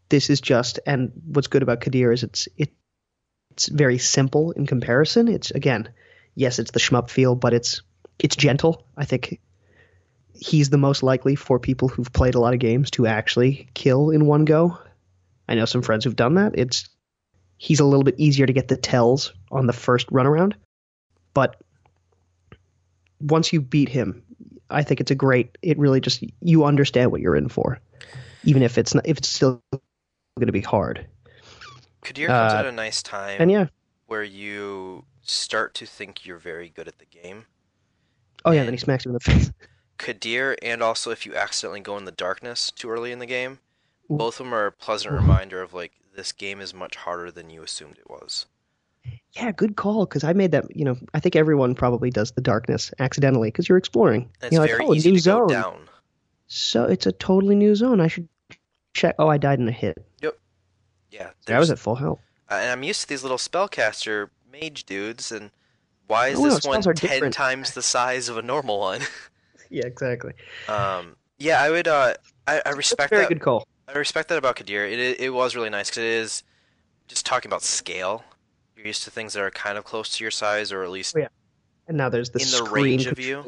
This is just, and what's good about Kadir is it's it, it's very simple in comparison. It's again, yes, it's the shmup feel, but it's it's gentle. I think he's the most likely for people who've played a lot of games to actually kill in one go. I know some friends who've done that. It's he's a little bit easier to get the tells on the first run around, but once you beat him, I think it's a great. It really just you understand what you're in for, even if it's not, if it's still going to be hard. Kadir comes Uh, at a nice time And yeah, where you start to think you're very good at the game. oh yeah, then he smacks him in the face. Kadir, and also if you accidentally go in the darkness too early in the game, both of them are a pleasant reminder of like this game is much harder than you assumed it was. Yeah, good call. Because I made that. You know, I think everyone probably does the darkness accidentally because you're exploring. It's you're like, very oh, a easy new to go zone. down. So it's a totally new zone. I should check. Oh, I died in a hit. Yep. Yeah, I was at full health. and I'm used to these little spellcaster mage dudes, and why is Oh, this one spells different. times the size of a normal one? Yeah, exactly. um, yeah, I would. Uh, I, I respect Very that. good call. I respect that about Kadir. It it, it was really nice because it is just talking about scale. You're used to things that are kind of close to your size, or at least Oh, yeah. And now there's the In the range of you?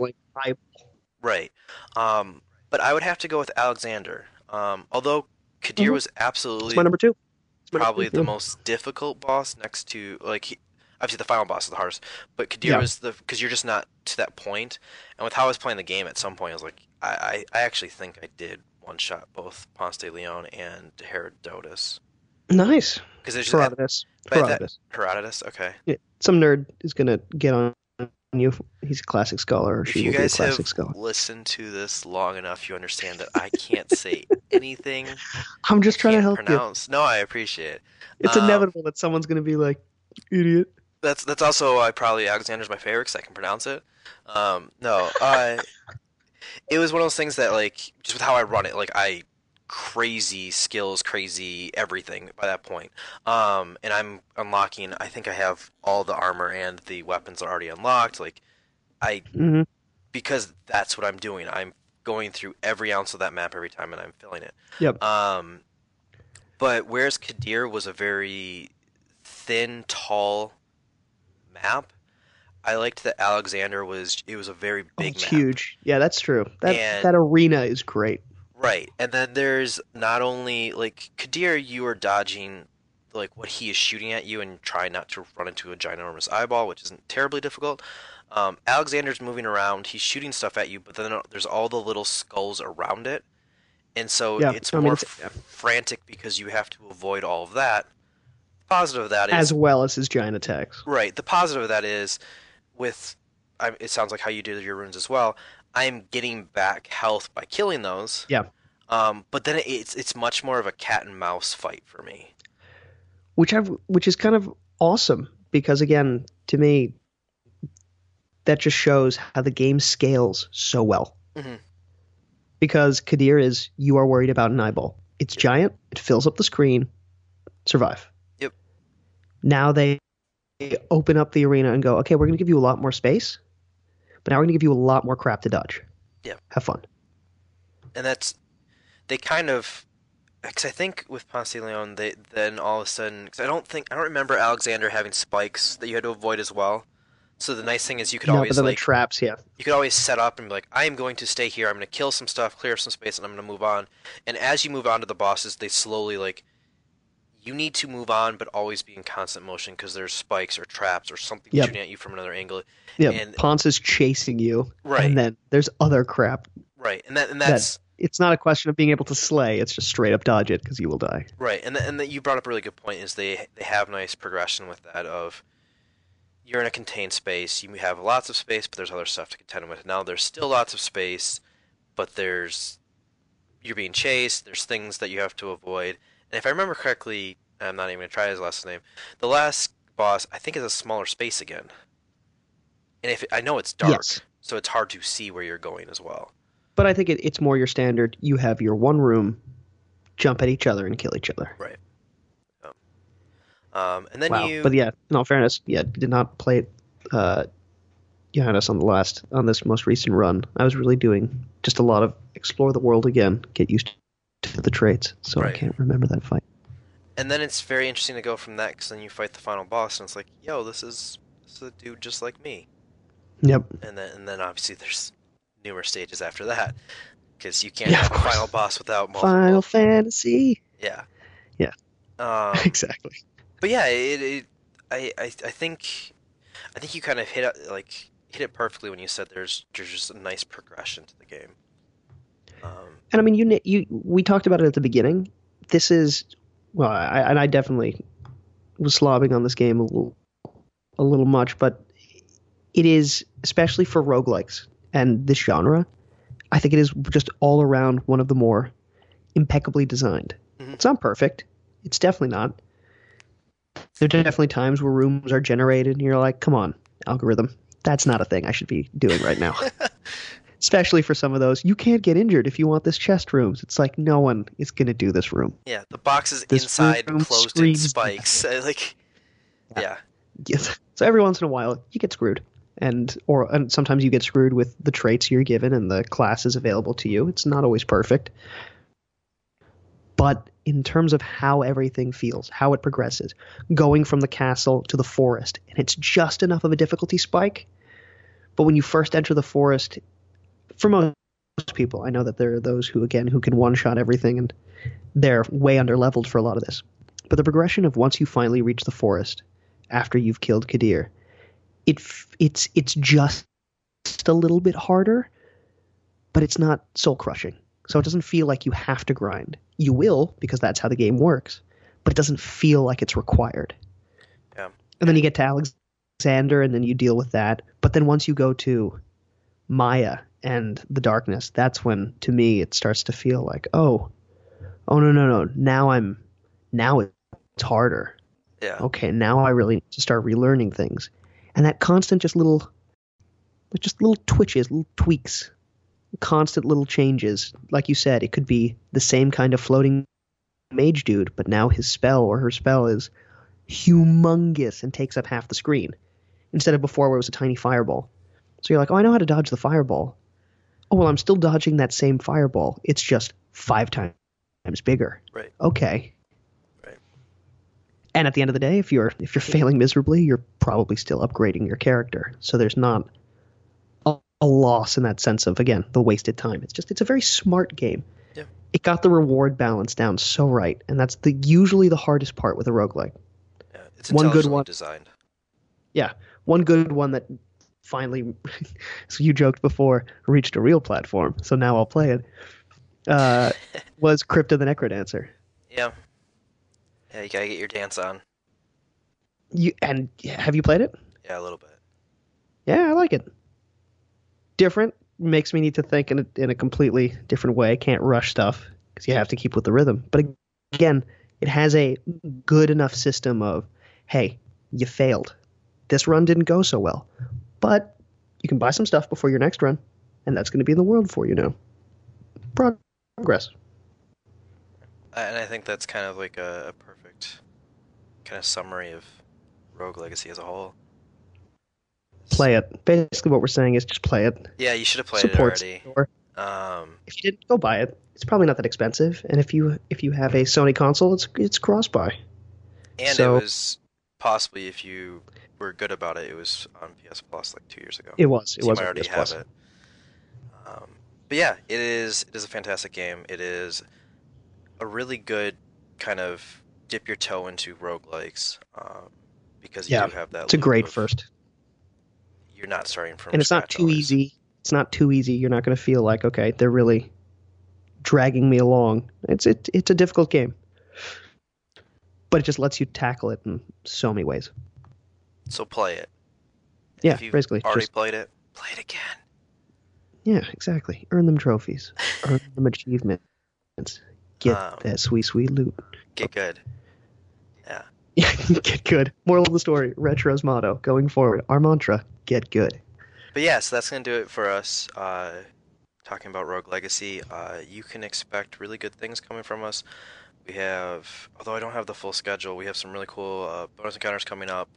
right. Um, but I would have to go with Alexander. Um, although Kadir Mhm. was absolutely my number two. It's my number probably two, the most difficult boss next to like he, obviously the final boss is the hardest but Kadir Yeah. was the because you're just not to that point and with how I was playing the game at some point I was like I, I, I actually think I did one shot both Ponce de Leon and Herodotus Nice. because there's just Herodotus. that- Herodotus. Herodotus okay Yeah, some nerd is gonna get on you. He's a classic scholar, or if she you will be a classic have scholar. listened to this long enough you understand that I can't say anything I'm just trying to help you. pronounce no I appreciate it It's Um, inevitable that someone's gonna be like, idiot. That's that's also why probably Alexander's my favorite because I can pronounce it. Um, no, uh, it was one of those things that like just with how I run it, like I crazy skills, crazy everything by that point. Um, and I'm unlocking. I think I have all the armor and the weapons are already unlocked. Like I hmm because that's what I'm doing. I'm going through every ounce of that map every time and I'm filling it. Yep. Um, but whereas Kadir was a very thin, tall map, I liked that Alexander was. It was a very Oh, big it's map. huge. Yeah, that's true. That And- that arena is great. Right, and then there's not only like Kadir, you are dodging like what he is shooting at you and try not to run into a ginormous eyeball, which isn't terribly difficult. Um, Alexander's moving around, he's shooting stuff at you, but then there's all the little skulls around it, and so Yeah, it's I mean, more it's- yeah. frantic because you have to avoid all of that. Positive of that is as well as his giant attacks. Right. The positive of that is, with, I, it sounds like how you did your runes as well. I am getting back health by killing those. Yeah. Um, but then it's it's much more of a cat and mouse fight for me. which I've which is kind of awesome because again, to me, that just shows how the game scales so well. Mhm. Because Kadir is you are worried about an eyeball. It's giant. It fills up the screen. Survive. Yep. Now they open up the arena and go, okay, we're going to give you a lot more space, but now we're going to give you a lot more crap to dodge. Yeah. Have fun. And that's they kind of because I think with Ponce Leon, they then all of a sudden because I don't think I don't remember Alexander having spikes that you had to avoid as well. So the nice thing is you could no, always like the traps, yeah. you could always set up and be like, I am going to stay here. I'm going to kill some stuff, clear some space, and I'm going to move on. And as you move on to the bosses, they slowly like you need to move on, but always be in constant motion because there's spikes or traps or something Yep. shooting at you from another angle. Yeah, And- Ponce is chasing you, Right. and then there's other crap Right, and that and that's it's not a question of being able to slay. It's just straight up dodge it because you will die. right, and th- and that you brought up a really good point. Is they they have nice progression with that of you're in a contained space. You have lots of space, but there's other stuff to contend with. Now there's still lots of space, but there's you're being chased. There's things that you have to avoid. And if I remember correctly, I'm not even gonna try his last name. The last boss, I think, is a smaller space again. And if I know it's dark, Yes. so it's hard to see where you're going as well. But I think it, it's more your standard. You have your one room, jump at each other and kill each other. Right. Um, and then wow. you, But yeah, in all fairness, yeah, did not play it, uh, Johannes on the last on this most recent run. I was really doing just a lot of explore the world again, get used to the traits. So Right. I can't remember that fight. and then it's very interesting to go from that because then you fight the final boss, and it's like, yo, this is this is a dude just like me. Yep. And then and then obviously there's newer stages after that because you can't Yeah, have a final boss without multiple. Final Fantasy. Yeah. Yeah. Um, exactly. but yeah, it, it I, I I think I think you kind of hit it like hit it perfectly when you said there's there's just a nice progression to the game. Um, And I mean, you you we talked about it at the beginning. This is well, I, and I definitely was slobbing on this game a little, a little much, but it is especially for roguelikes and this genre. I think it is just all around one of the more impeccably designed. Mhm. It's not perfect. It's definitely not. There are definitely times where rooms are generated and you're like, come on, algorithm. That's not a thing I should be doing right now. Especially for some of those. You can't get injured if you want this chest rooms. It's like no one is going to do this room. yeah, the box is This inside closed in spikes. Like, Yeah. yeah. Yes. So every once in a while, you get screwed. And or and sometimes you get screwed with the traits you're given and the classes available to you. It's not always perfect. But in terms of how everything feels, how it progresses, going from the castle to the forest, and it's just enough of a difficulty spike. But when you first enter the forest, for most people, I know that there are those who again who can one shot everything and they're way under leveled for a lot of this. But the progression of once you finally reach the forest after you've killed Kadir, it it's it's just a little bit harder, but it's not soul crushing. So it doesn't feel like you have to grind. You will because that's how the game works, but it doesn't feel like it's required. Yeah. And then you get to Alexander, and then you deal with that. But then once you go to Maya and the darkness, that's when, to me, it starts to feel like, oh, oh no no no, now I'm, now it's harder Yeah. okay, now I really need to start relearning things. And that constant just little just little twitches, little tweaks, constant little changes. Like you said, it could be the same kind of floating mage dude, but now his spell or her spell is humongous and takes up half the screen. Instead of before where it was a tiny fireball. So you're like, oh, I know how to dodge the fireball. Oh, well, I'm still dodging that same fireball. It's just five times bigger. Right. Okay. Right. And at the end of the day, if you're if you're failing miserably, you're probably still upgrading your character. So there's not a, a loss in that sense of again the wasted time. It's just it's a very smart game. Yeah. it got the reward balance down so right, and that's the usually the hardest part with a roguelike. Yeah, it's One good one. designed. Yeah. One good one that finally, so you joked before, reached a real platform, so now I'll play it. Uh, was Crypt of the NecroDancer. Yeah. Yeah, you gotta get your dance on. You and have you played it? Yeah, a little bit. Yeah, I like it. Different makes me need to think in a, in a completely different way. Can't rush stuff because you have to keep with the rhythm. But again, it has a good enough system of, hey, you failed. This run didn't go so well, but you can buy some stuff before your next run, and that's going to be in the world for you now. Progress. And I think that's kind of like a, a perfect kind of summary of Rogue Legacy as a whole. Play it. Basically, what we're saying is just play it. Yeah, you should have played Support it already. Um, If you didn't go buy it, it's probably not that expensive. And if you if you have a Sony console, it's it's cross buy. and So- it was possibly if you were good about it, it was on PS Plus like two years ago. It was. It So was on already PS have Plus. it. Um, but yeah, it is. It is a fantastic game. It is a really good kind of dip your toe into roguelikes um, because you Yeah, do have that. It's a great of- first. You're not starting from and it's not too always. easy. It's not too easy. You're not going to feel like okay, they're really dragging me along. It's it, it's a difficult game, but it just lets you tackle it in so many ways. So play it. Yeah, if you've basically, already just played it, play it again. yeah, exactly. Earn them trophies, earn them achievements, get Um, that sweet sweet loot. Get good. Yeah. get good. Moral of the story: Retro's motto going forward. Our mantra: get good. But yeah, so that's gonna do it for us. Uh, talking about Rogue Legacy, uh, you can expect really good things coming from us. We have, although I don't have the full schedule, we have some really cool uh, bonus encounters coming up,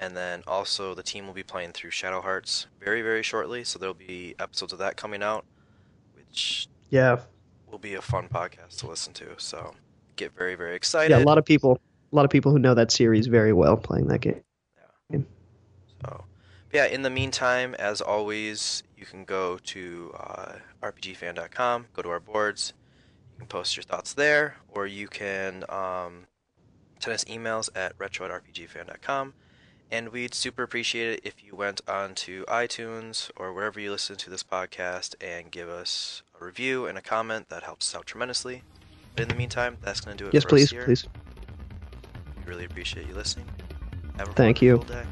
and then also the team will be playing through Shadow Hearts very, very shortly. So there'll be episodes of that coming out, which Yeah, will be a fun podcast to listen to. So get very, very excited. yeah. A lot of people, a lot of people who know that series very well playing that game. Yeah. So, but yeah, in the meantime, as always, you can go to uh, rpgfan.com, go to our boards, you can post your thoughts there, or you can um, send us emails at retro at rpgfan.com. And we'd super appreciate it if you went on to iTunes or wherever you listen to this podcast and give us a review and a comment. That helps us out tremendously. But in the meantime, that's going to do it Yes, for please, us here. please. We really appreciate you listening. Have a Thank you. day.